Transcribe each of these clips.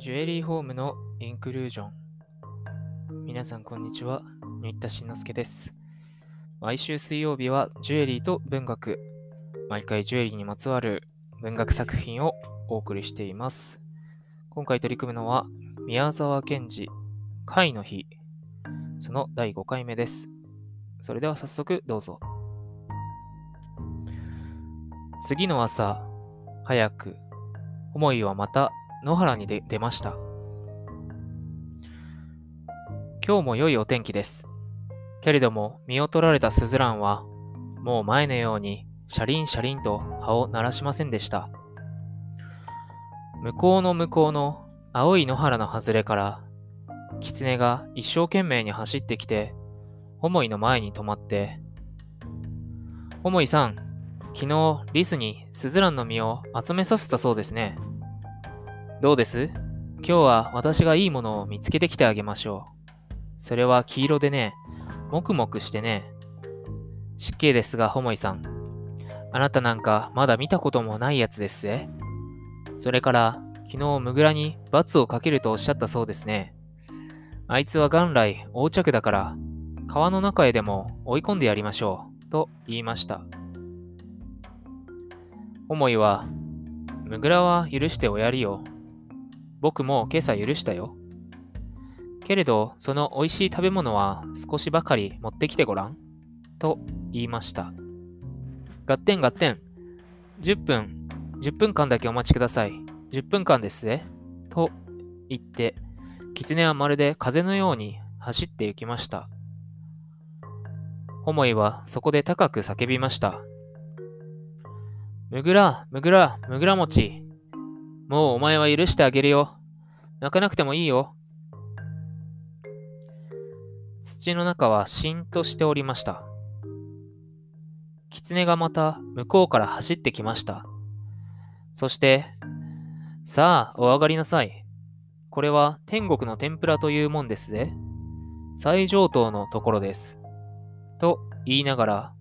ジュエリーホームのインクルージョン。皆さん、こんにちは。新田慎之介です。毎週水曜日はジュエリーと文学。毎回ジュエリーにまつわる文学作品をお送りしています。今回取り組むのは、宮沢賢治、会の日。その第5回目です。それでは早速どうぞ。次の朝、早く、思いはまた野原にで出ました。今日も良いお天気です。けれども、身を取られたスズランは、もう前のように、シャリンシャリンと葉を鳴らしませんでした。向こうの向こうの青い野原の外れから、狐が一生懸命に走ってきて、ホモイの前に止まって、ホモイさん、昨日リスにスズランの実を集めさせたそうですね。どうです？今日は私がいいものを見つけてきてあげましょう。それは黄色でね、もくもくしてね。失敬ですが、ホモイさん。あなたなんかまだ見たこともないやつですぜ。それから、昨日ムグラに罰をかけるとおっしゃったそうですね。あいつは元来横着だから、川の中へでも追い込んでやりましょう。と言いました。ホモイは、ムグラは許しておやりよ。僕も今朝許したよ。けれど、その美味しい食べ物は少しばかり持ってきてごらん。と言いました。ガッテンガッテン。10分、10分間だけお待ちください。10分間ですぜ。と言って、狐はまるで風のように走って行きました。ホモイはそこで高く叫びました。むぐら、むぐら、むぐら餅。もうお前は許してあげるよ。泣かなくてもいいよ。土の中はしんとしておりました。狐がまた向こうから走ってきました。そして、さあ、お上がりなさい。これは天国の天ぷらというもんですぜ。最上等のところです。と言いながら、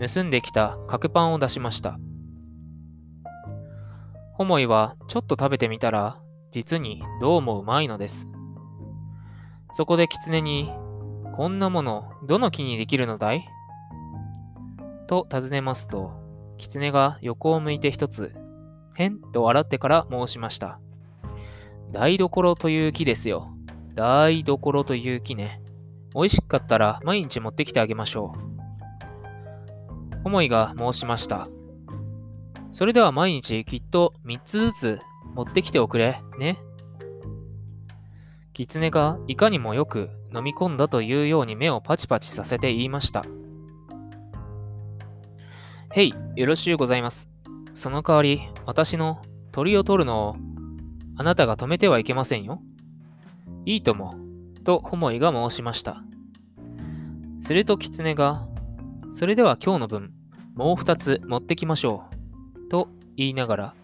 盗んできた角パンを出しました。ホモイはちょっと食べてみたら、実にどうもうまいのです。そこで狐に、こんなもの、どの木にできるのだい？と尋ねますと、狐が横を向いて一つ、へんと笑ってから申しました。台所という木ですよ。台所という木ね。美味しかったら毎日持ってきてあげましょう。ホモイが申しました。それでは毎日きっと3つずつ持ってきておくれ、ね。狐がいかにもよく飲み込んだというように目をパチパチさせて言いました。へい、よろしゅうございます。その代わり、私の鳥を取るのをあなたが止めてはいけませんよ。いいとも、とホモイが申しました。すると狐が、それでは今日の分、もう二つ持ってきましょう。と言いながら、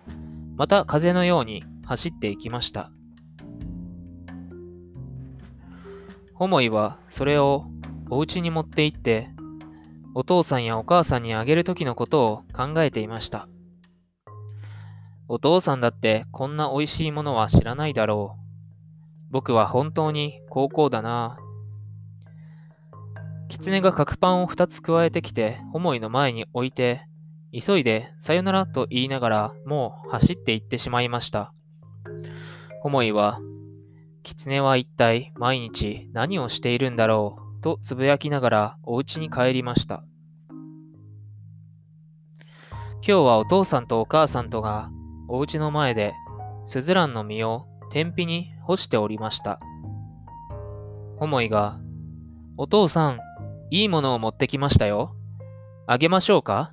また風のように走っていきました。ホモイはそれをお家に持って行って、お父さんやお母さんにあげる時のことを考えていました。お父さんだってこんな美味しいものは知らないだろう。僕は本当に高校だな。狐が角パンを二つ加えてきて、ホモイの前に置いて、急いでさよならと言いながらもう走って行ってしまいました。ホモイは、狐は一体毎日何をしているんだろうとつぶやきながらお家に帰りました。今日はお父さんとお母さんとがお家の前でスズランの実を天日に干しておりました。ホモイが、お父さん、いいものを持ってきましたよ。あげましょうか？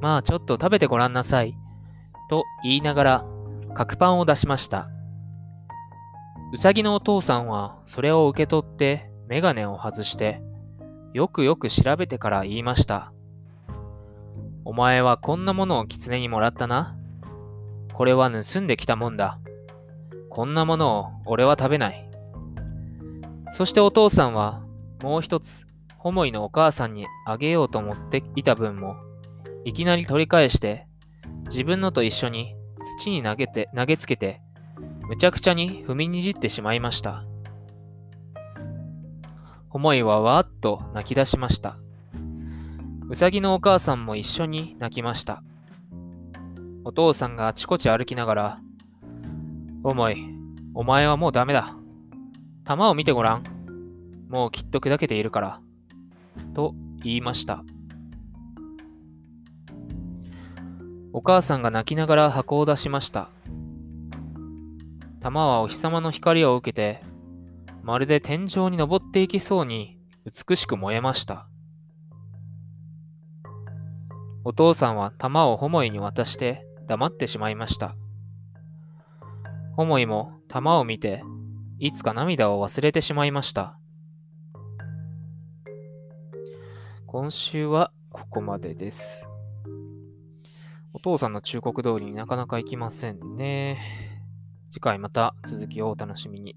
まあちょっと食べてごらんなさい。と言いながら、角パンを出しました。うさぎのお父さんはそれを受け取ってメガネを外して、よくよく調べてから言いました。お前はこんなものを狐にもらったな。これは盗んできたもんだ。こんなものを俺は食べない。そしてお父さんはもう一つ、ホモイのお母さんにあげようと思っていた分も、いきなり取り返して、自分のと一緒に土に投げて、投げつけて、むちゃくちゃに踏みにじってしまいました。思いはわーっと泣き出しました。うさぎのお母さんも一緒に泣きました。お父さんがあちこち歩きながら、思い、お前はもうダメだ。玉を見てごらん。もうきっと砕けているから。と言いました。お母さんが泣きながら箱を出しました。玉はお日様の光を受けて、まるで天井に登っていきそうに美しく燃えました。お父さんは玉をホモイに渡して黙ってしまいました。ホモイも玉を見て、いつか涙を忘れてしまいました。今週はここまでです。お父さんの忠告通りになかなか行きませんね。次回また続きをお楽しみに。